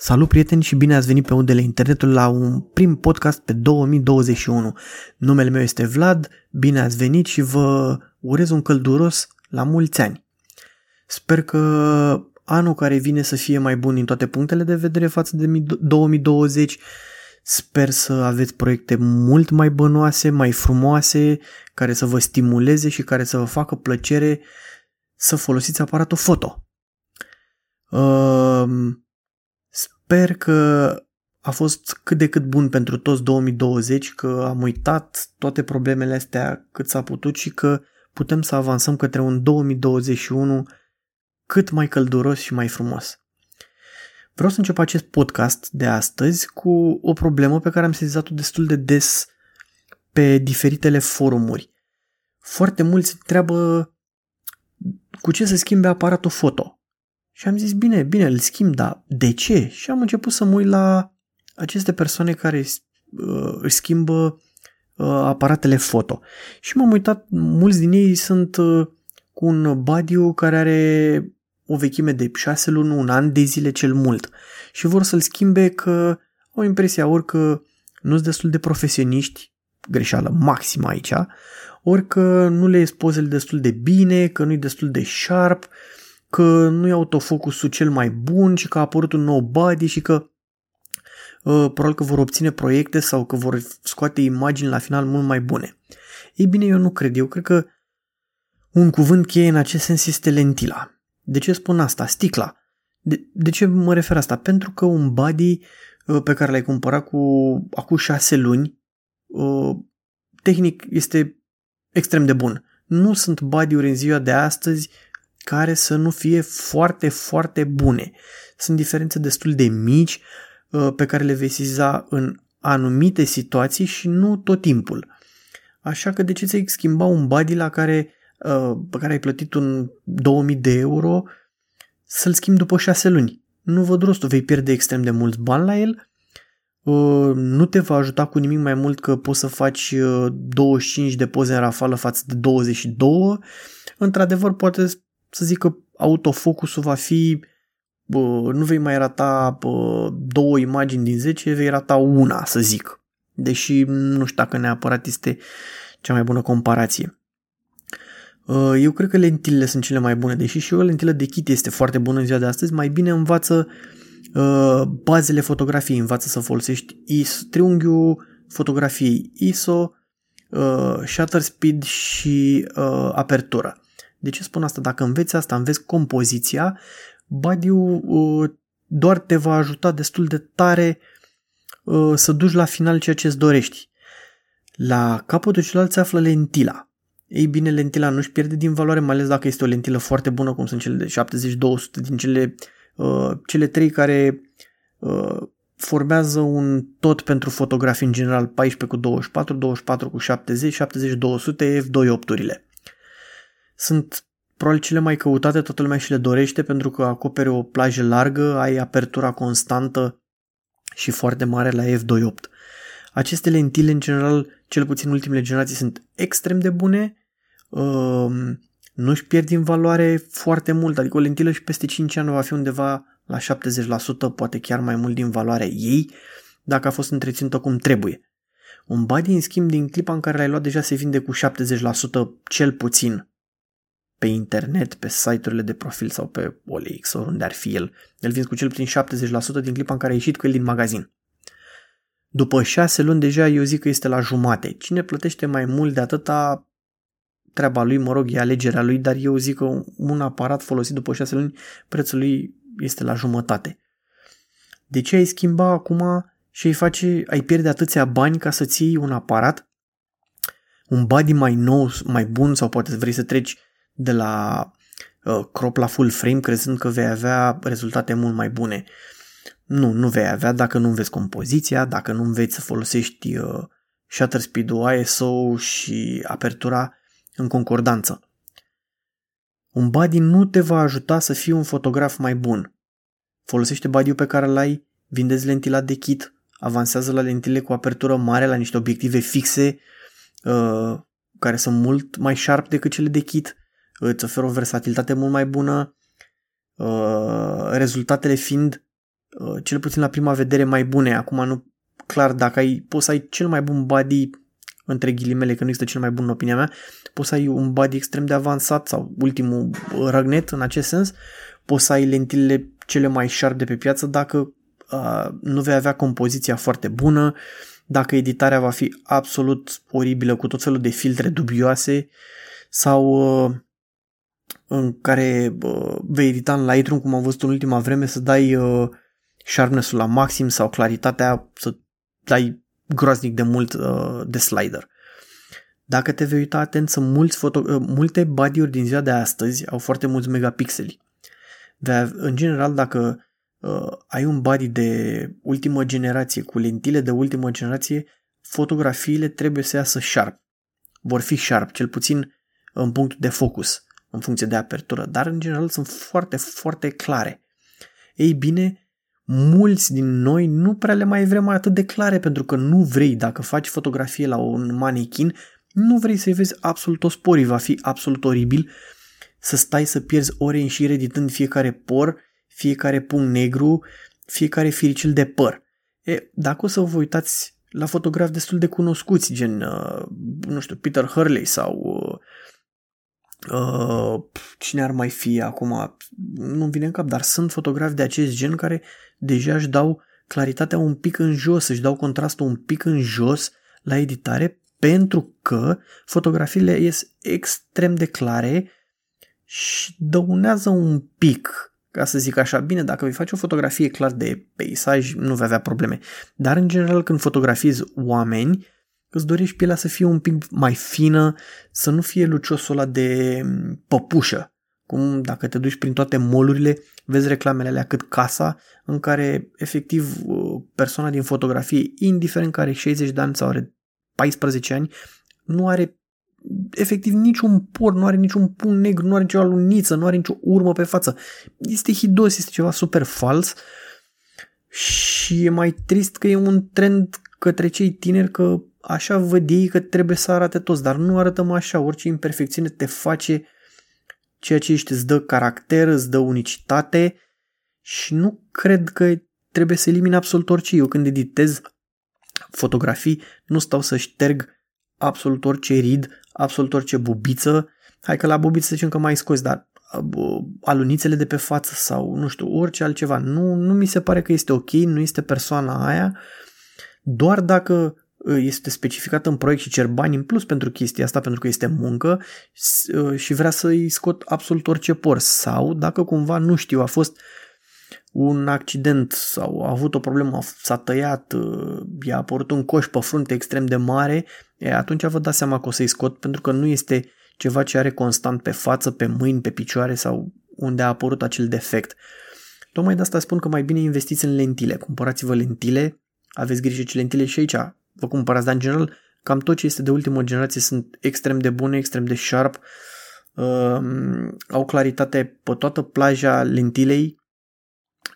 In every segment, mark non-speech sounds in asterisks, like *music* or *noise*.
Salut prieteni și bine ați venit pe undele internetului la un prim podcast pe 2021. Numele meu este Vlad, bine ați venit și vă urez un călduros la mulți ani. Sper că anul care vine să fie mai bun din toate punctele de vedere față de 2020. Sper să aveți proiecte mult mai bănoase, mai frumoase, care să vă stimuleze și care să vă facă plăcere să folosiți aparatul foto. Uh, Sper că a fost cât de cât bun pentru toți 2020, că am uitat toate problemele astea cât s-a putut și că putem să avansăm către un 2021 cât mai călduros și mai frumos. Vreau să încep acest podcast de astăzi cu o problemă pe care am sezizat-o destul de des pe diferitele forumuri. Foarte mulți întreabă cu ce să schimbe aparatul foto. Și am zis, bine, bine, îl schimb, dar de ce? Și am început să mă uit la aceste persoane care uh, își schimbă uh, aparatele foto. Și m-am uitat, mulți din ei sunt uh, cu un badiu care are o vechime de 6 luni, un an de zile cel mult. Și vor să-l schimbe că au impresia ori că nu sunt destul de profesioniști, greșeală maximă aici, ori că nu le ies pozele destul de bine, că nu e destul de sharp, că nu e autofocusul cel mai bun și că a apărut un nou body și că uh, probabil că vor obține proiecte sau că vor scoate imagini la final mult mai bune. Ei bine, eu nu cred. Eu cred că un cuvânt cheie în acest sens este lentila. De ce spun asta? Sticla. De, de ce mă refer asta? Pentru că un body uh, pe care l-ai cumpărat cu acum șase luni, uh, tehnic este extrem de bun. Nu sunt body-uri în ziua de astăzi care să nu fie foarte, foarte bune. Sunt diferențe destul de mici uh, pe care le vei siza în anumite situații și nu tot timpul. Așa că de ce ți-ai schimba un body la care, uh, pe care ai plătit un 2000 de euro să-l schimbi după 6 luni? Nu văd rostul, vei pierde extrem de mulți bani la el, uh, nu te va ajuta cu nimic mai mult că poți să faci 25 de poze în rafală față de 22. Într-adevăr, poate să zic că autofocusul va fi bă, nu vei mai rata bă, două imagini din 10, vei rata una, să zic. Deși nu știu dacă neapărat este cea mai bună comparație. Eu cred că lentilele sunt cele mai bune, deși și o lentilă de kit este foarte bună în ziua de astăzi, mai bine învață bazele fotografiei, învață să folosești ISO, triunghiul fotografiei ISO, shutter speed și apertura. De ce spun asta? Dacă înveți asta, înveți compoziția, badiu uh, doar te va ajuta destul de tare uh, să duci la final ceea ce îți dorești. La capătul celălalt se află lentila. Ei bine, lentila nu-și pierde din valoare, mai ales dacă este o lentilă foarte bună, cum sunt cele de 70-200 din cele, uh, cele trei care uh, formează un tot pentru fotografii în general 14 cu 24, 24 cu 70, 70 200 f2.8-urile. Sunt probabil cele mai căutate, toată lumea și le dorește pentru că acopere o plajă largă, ai apertura constantă și foarte mare la f2.8. Aceste lentile, în general, cel puțin ultimele generații, sunt extrem de bune, uh, nu își pierd din valoare foarte mult, adică o lentilă și peste 5 ani va fi undeva la 70%, poate chiar mai mult din valoarea ei, dacă a fost întreținută cum trebuie. Un body, în schimb, din clipa în care l-ai luat, deja se vinde cu 70% cel puțin pe internet, pe site-urile de profil sau pe OLX, oriunde ar fi el. Îl vinzi cu cel puțin 70% din clipa în care a ieșit cu el din magazin. După șase luni deja eu zic că este la jumate. Cine plătește mai mult de atâta, treaba lui, mă rog, e alegerea lui, dar eu zic că un aparat folosit după șase luni, prețul lui este la jumătate. De ce ai schimba acum și ai face, ai pierde atâția bani ca să-ți iei un aparat, un body mai nou, mai bun sau poate vrei să treci de la uh, crop la full frame crezând că vei avea rezultate mult mai bune. Nu, nu vei avea dacă nu înveți compoziția, dacă nu înveți să folosești uh, shutter speed-ul, ISO și apertura în concordanță. Un body nu te va ajuta să fii un fotograf mai bun. Folosește body pe care l-ai, vindeți lentila de kit, avansează la lentile cu apertură mare, la niște obiective fixe, uh, care sunt mult mai sharp decât cele de kit îți oferă o versatilitate mult mai bună, uh, rezultatele fiind uh, cel puțin la prima vedere, mai bune. Acum nu clar dacă ai, poți să ai cel mai bun body între ghilimele, că nu există cel mai bun în opinia mea, poți să ai un body extrem de avansat sau ultimul răgnet în acest sens, poți să ai lentilele cele mai sharp de pe piață dacă uh, nu vei avea compoziția foarte bună, dacă editarea va fi absolut oribilă cu tot felul de filtre dubioase sau uh, în care uh, vei edita în Lightroom, cum am văzut în ultima vreme, să dai uh, sharpness-ul la maxim sau claritatea să dai groaznic de mult uh, de slider. Dacă te vei uita atent, sunt mulți foto, uh, multe body-uri din ziua de astăzi au foarte mulți megapixeli. De, în general, dacă uh, ai un body de ultimă generație cu lentile de ultimă generație, fotografiile trebuie să iasă sharp. Vor fi sharp, cel puțin în punctul de focus, în funcție de apertură, dar în general sunt foarte, foarte clare. Ei bine, mulți din noi nu prea le mai vrem atât de clare pentru că nu vrei, dacă faci fotografie la un manechin, nu vrei să-i vezi absolut toți porii, va fi absolut oribil să stai să pierzi ore în șir editând fiecare por, fiecare punct negru, fiecare firicel de păr. E, dacă o să vă uitați la fotografi destul de cunoscuți, gen, uh, nu știu, Peter Hurley sau uh, uh, cine ar mai fi acum, nu vine în cap, dar sunt fotografi de acest gen care deja își dau claritatea un pic în jos, își dau contrastul un pic în jos la editare pentru că fotografiile ies extrem de clare și dăunează un pic, ca să zic așa, bine, dacă vei face o fotografie clar de peisaj, nu vei avea probleme. Dar, în general, când fotografiezi oameni, îți dorești pielea să fie un pic mai fină, să nu fie luciosul ăla de păpușă. Cum dacă te duci prin toate molurile, vezi reclamele alea cât casa, în care efectiv persoana din fotografie, indiferent care are 60 de ani sau are 14 ani, nu are efectiv niciun por, nu are niciun punct negru, nu are nicio aluniță, nu are nicio urmă pe față. Este hidos, este ceva super fals și e mai trist că e un trend către cei tineri că așa văd ei că trebuie să arate toți, dar nu arătăm așa, orice imperfecțiune te face ceea ce ești, îți dă caracter, îți dă unicitate și nu cred că trebuie să elimini absolut orice. Eu când editez fotografii nu stau să șterg absolut orice rid, absolut orice bubiță. Hai că la bubiță zicem că mai scoți, dar uh, alunițele de pe față sau nu știu, orice altceva. Nu, nu mi se pare că este ok, nu este persoana aia. Doar dacă uh, este specificat în proiect și cer bani în plus pentru chestia asta, pentru că este muncă uh, și vrea să-i scot absolut orice por. Sau dacă cumva, nu știu, a fost un accident sau a avut o problemă, s-a tăiat, i-a apărut un coș pe frunte extrem de mare, e, atunci vă dați seama că o să-i scot pentru că nu este ceva ce are constant pe față, pe mâini, pe picioare sau unde a apărut acel defect. Tocmai de asta spun că mai bine investiți în lentile. Cumpărați-vă lentile, aveți grijă ce lentile și aici vă cumpărați, dar în general cam tot ce este de ultimă generație sunt extrem de bune, extrem de sharp, uh, au claritate pe toată plaja lentilei,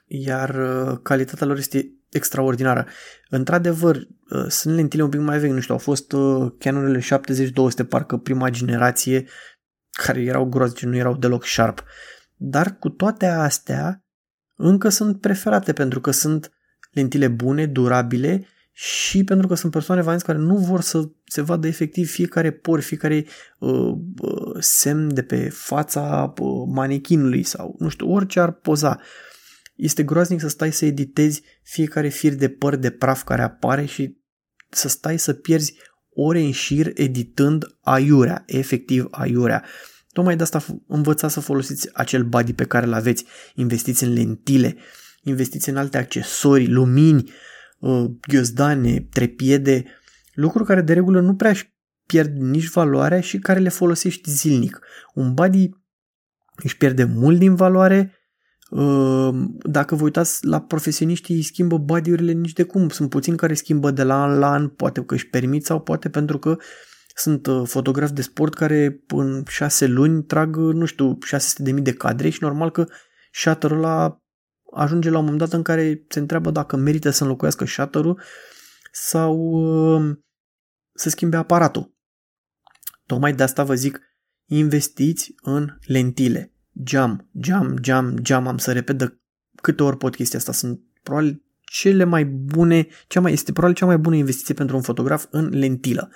iar uh, calitatea lor este extraordinară. Într-adevăr, uh, sunt lentile un pic mai vechi, nu știu, au fost uh, Canonele 70-200, parcă prima generație, care erau groaznice, nu erau deloc sharp. Dar cu toate astea, încă sunt preferate pentru că sunt lentile bune, durabile și pentru că sunt persoane vanți care nu vor să se vadă efectiv fiecare por, fiecare uh, uh, semn de pe fața uh, manechinului sau nu știu, orice ar poza. Uh, este groaznic să stai să editezi fiecare fir de păr de praf care apare și să stai să pierzi ore în șir editând aiurea, efectiv aiurea. Tocmai de asta învățați să folosiți acel body pe care îl aveți, investiți în lentile, investiți în alte accesorii, lumini, uh, ghiozdane, trepiede, lucruri care de regulă nu prea își pierd nici valoarea și care le folosești zilnic. Un body își pierde mult din valoare Ehm, dacă vă uitați la profesioniștii, îi schimbă body nici de cum. Sunt puțini care schimbă de la an la an, poate că își permit sau poate pentru că sunt uh, fotografi de sport care în șase luni trag, uh, nu știu, 600.000 de cadre și normal că shutter ăla ajunge la un moment dat în care se întreabă dacă merită să înlocuiască shutter sau uh, să schimbe aparatul. Tocmai de asta vă zic, investiți în lentile. Jam, jam, jam, jam, am să repet de câte ori pot chestia asta. Sunt probabil cele mai bune, cea mai, este probabil cea mai bună investiție pentru un fotograf în lentilă.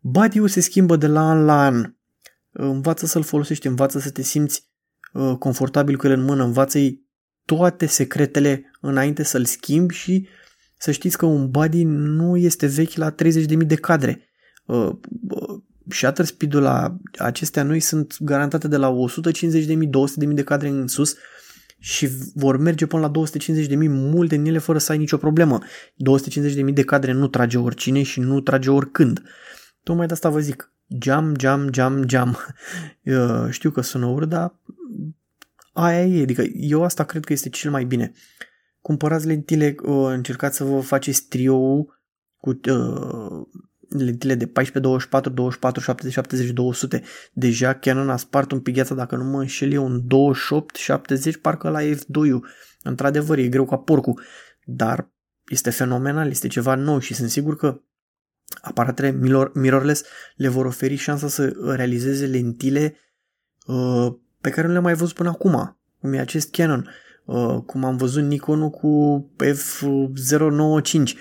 body se schimbă de la an la an. Învață să-l folosești, învață să te simți uh, confortabil cu el în mână, învață-i toate secretele înainte să-l schimbi și să știți că un body nu este vechi la 30.000 de cadre. Uh, uh, shutter speed-ul la acestea noi sunt garantate de la 150.000, 200.000 de cadre în sus și vor merge până la 250.000 multe din ele fără să ai nicio problemă. 250.000 de cadre nu trage oricine și nu trage oricând. Tocmai de asta vă zic, jam, jam, jam, jam. Eu știu că sună urât, dar aia e, adică eu asta cred că este cel mai bine. Cumpărați lentile, uh, încercați să vă faceți trio cu uh, lentile de 14, 24, 24, 70, 70, 200. Deja Canon a spart un pic gheața, dacă nu mă înșel eu, un 28, 70, parcă la F2-ul. Într-adevăr, e greu ca porcul, dar este fenomenal, este ceva nou și sunt sigur că aparatele mirrorless le vor oferi șansa să realizeze lentile uh, pe care nu le-am mai văzut până acum, cum e acest Canon, uh, cum am văzut Nikonul cu F095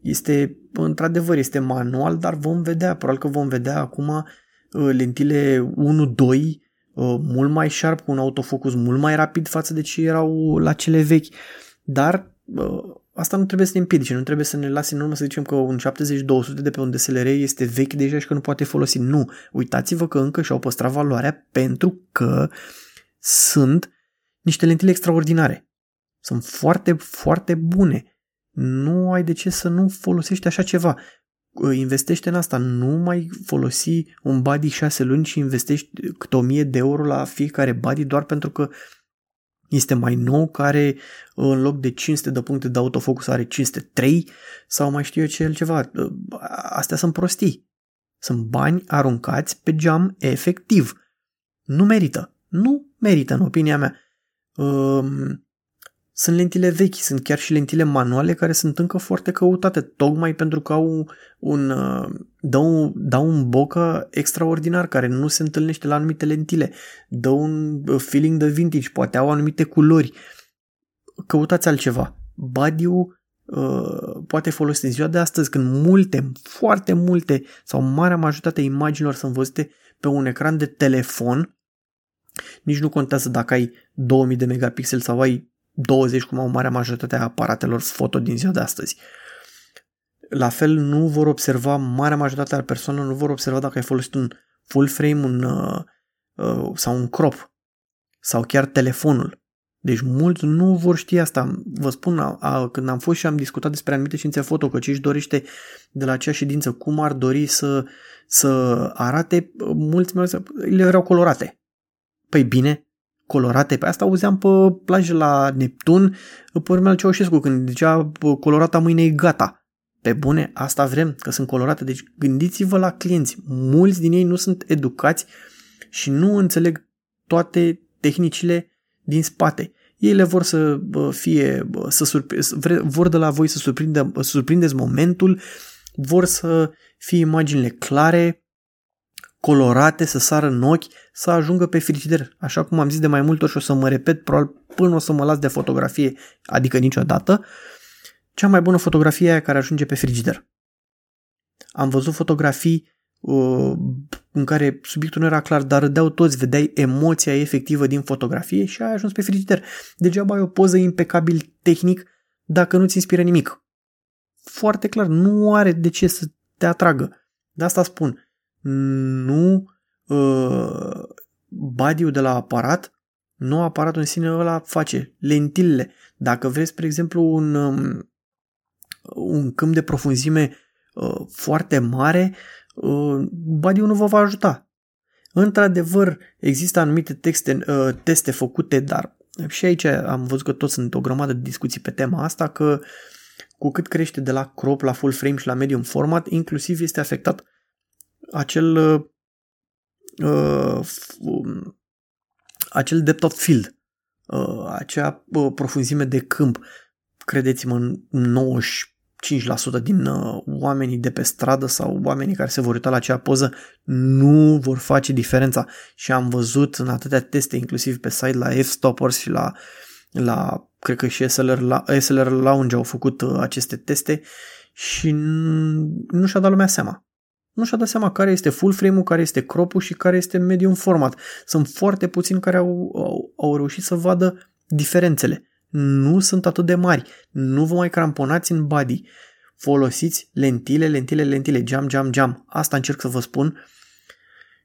este, într-adevăr, este manual, dar vom vedea, probabil că vom vedea acum uh, lentile 1-2 uh, mult mai sharp, cu un autofocus mult mai rapid față de ce erau la cele vechi. Dar uh, asta nu trebuie să ne împiedice, nu trebuie să ne lase în urmă să zicem că un 70-200 de pe un DSLR este vechi deja și că nu poate folosi. Nu, uitați-vă că încă și-au păstrat valoarea pentru că sunt niște lentile extraordinare. Sunt foarte, foarte bune nu ai de ce să nu folosești așa ceva. Investește în asta, nu mai folosi un body 6 luni și investești câte 1000 de euro la fiecare body doar pentru că este mai nou, care în loc de 500 de puncte de autofocus are 503 sau mai știu eu ce altceva. Astea sunt prostii. Sunt bani aruncați pe geam efectiv. Nu merită. Nu merită, în opinia mea. Um, sunt lentile vechi, sunt chiar și lentile manuale care sunt încă foarte căutate, tocmai pentru că au un, uh, dau, dau un bocă extraordinar care nu se întâlnește la anumite lentile, dă un uh, feeling de vintage, poate au anumite culori. Căutați altceva. Badiu uh, poate folosi în ziua de astăzi când multe, foarte multe sau marea majoritate imaginilor sunt văzute pe un ecran de telefon, nici nu contează dacă ai 2000 de megapixeli sau ai 20, cum au marea majoritate a aparatelor foto din ziua de astăzi. La fel, nu vor observa, marea majoritate a persoanelor nu vor observa dacă ai folosit un full frame un, uh, uh, sau un crop sau chiar telefonul. Deci mulți nu vor ști asta. Vă spun, a, a, când am fost și am discutat despre anumite științe foto, că ce își dorește de la acea ședință, cum ar dori să, să arate, mulți mi le erau colorate. Păi bine, colorate. Pe asta auzeam pe plajă la Neptun, pe urmele Ceaușescu, când zicea colorata mâine e gata. Pe bune, asta vrem, că sunt colorate. Deci gândiți-vă la clienți. Mulți din ei nu sunt educați și nu înțeleg toate tehnicile din spate. Ei le vor să fie, să surpre, vor de la voi să, surprinde, să surprindeți momentul, vor să fie imaginile clare, colorate, să sară în ochi, să ajungă pe frigider. Așa cum am zis de mai multe ori și o să mă repet, probabil până o să mă las de fotografie, adică niciodată, cea mai bună fotografie e aia care ajunge pe frigider. Am văzut fotografii uh, în care subiectul nu era clar, dar râdeau toți, vedeai emoția efectivă din fotografie și ai ajuns pe frigider. Degeaba ai o poză impecabil tehnic dacă nu-ți inspiră nimic. Foarte clar, nu are de ce să te atragă. De asta spun, nu uh, body de la aparat, nu aparatul în sine ăla face lentilele. Dacă vreți, spre exemplu, un, um, un câmp de profunzime uh, foarte mare, uh, body nu vă va ajuta. Într-adevăr, există anumite texte, uh, teste făcute, dar și aici am văzut că toți sunt o grămadă de discuții pe tema asta, că cu cât crește de la crop la full frame și la medium format, inclusiv este afectat acel uh, um, acel depth of field, uh, acea uh, profunzime de câmp. Credeți-mă, 95% din uh, oamenii de pe stradă sau oamenii care se vor uita la acea poză nu vor face diferența. Și am văzut în atâtea teste, inclusiv pe site la F-Stoppers și la la, cred că și SLR, SLR Lounge au făcut uh, aceste teste și nu și-a dat lumea seama. Nu și-a dat seama care este full frame-ul, care este crop și care este medium format. Sunt foarte puțini care au, au, au reușit să vadă diferențele. Nu sunt atât de mari. Nu vă mai cramponați în body. Folosiți lentile, lentile, lentile, geam, geam, geam. Asta încerc să vă spun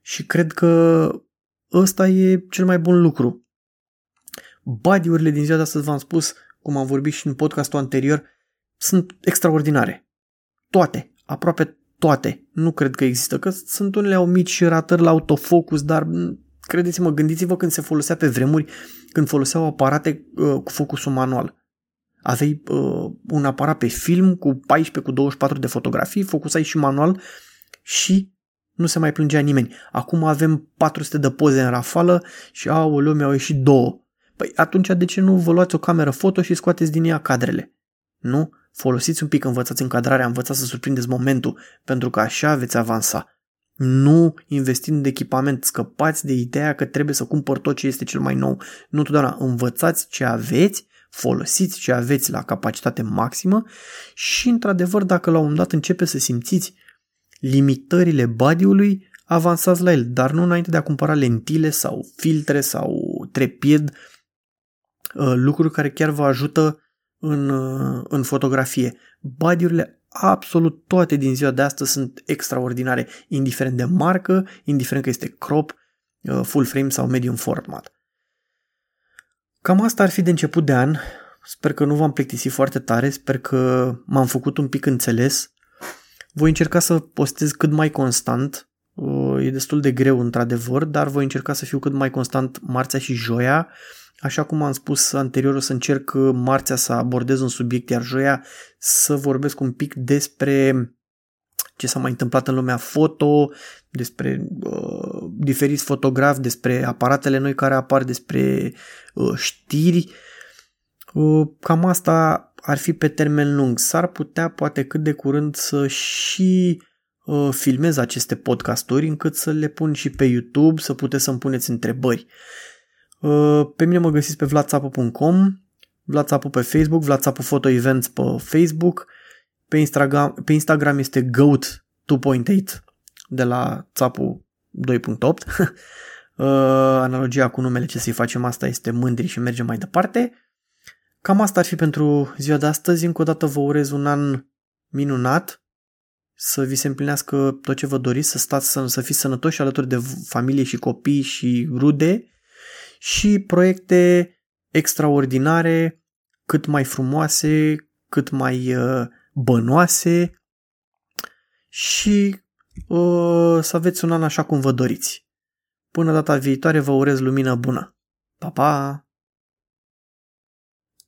și cred că ăsta e cel mai bun lucru. Badiurile din ziua de astăzi, v-am spus, cum am vorbit și în podcastul anterior, sunt extraordinare. Toate, aproape toate. Nu cred că există, că sunt unele au mici ratări la autofocus, dar credeți-mă, gândiți-vă când se folosea pe vremuri, când foloseau aparate uh, cu focusul manual. Aveai uh, un aparat pe film cu 14 cu 24 de fotografii, focusai și manual și nu se mai plângea nimeni. Acum avem 400 de poze în rafală și au lumea au ieșit două. Păi atunci de ce nu vă luați o cameră foto și scoateți din ea cadrele? Nu? Folosiți un pic, învățați încadrarea, învățați să surprindeți momentul, pentru că așa veți avansa. Nu investind în echipament, scăpați de ideea că trebuie să cumpăr tot ce este cel mai nou. Nu totdeauna învățați ce aveți, folosiți ce aveți la capacitate maximă și, într-adevăr, dacă la un moment dat începe să simțiți limitările body-ului, avansați la el, dar nu înainte de a cumpăra lentile sau filtre sau trepied, uh, lucruri care chiar vă ajută în, uh, în fotografie. Body-urile absolut toate din ziua de astăzi sunt extraordinare, indiferent de marcă, indiferent că este crop, uh, full frame sau medium format. Cam asta ar fi de început de an. Sper că nu v-am plictisit foarte tare, sper că m-am făcut un pic înțeles. Voi încerca să postez cât mai constant. Uh, e destul de greu, într-adevăr, dar voi încerca să fiu cât mai constant marțea și joia. Așa cum am spus anterior, o să încerc uh, marțea să abordez un subiect, iar joia să vorbesc un pic despre ce s-a mai întâmplat în lumea foto, despre uh, diferiți fotografi, despre aparatele noi care apar, despre uh, știri. Uh, cam asta ar fi pe termen lung. S-ar putea poate cât de curând să și uh, filmez aceste podcasturi încât să le pun și pe YouTube, să puteți să-mi puneți întrebări. Uh, pe mine mă găsiți pe vlatsapu.com, Vlatsapu pe Facebook, Vlatsapu Photo Events pe Facebook, pe Instagram, pe Instagram este goat 2.8 de la țapu 2.8. *laughs* uh, analogia cu numele ce să-i facem asta este mândri și mergem mai departe. Cam asta ar fi pentru ziua de astăzi. Încă o dată vă urez un an minunat, să vi se împlinească tot ce vă doriți, să stați, să, să fiți sănătoși alături de familie și copii și rude și proiecte extraordinare, cât mai frumoase, cât mai uh, bănoase și uh, să aveți un an așa cum vă doriți. Până data viitoare vă urez lumină bună. Pa, pa!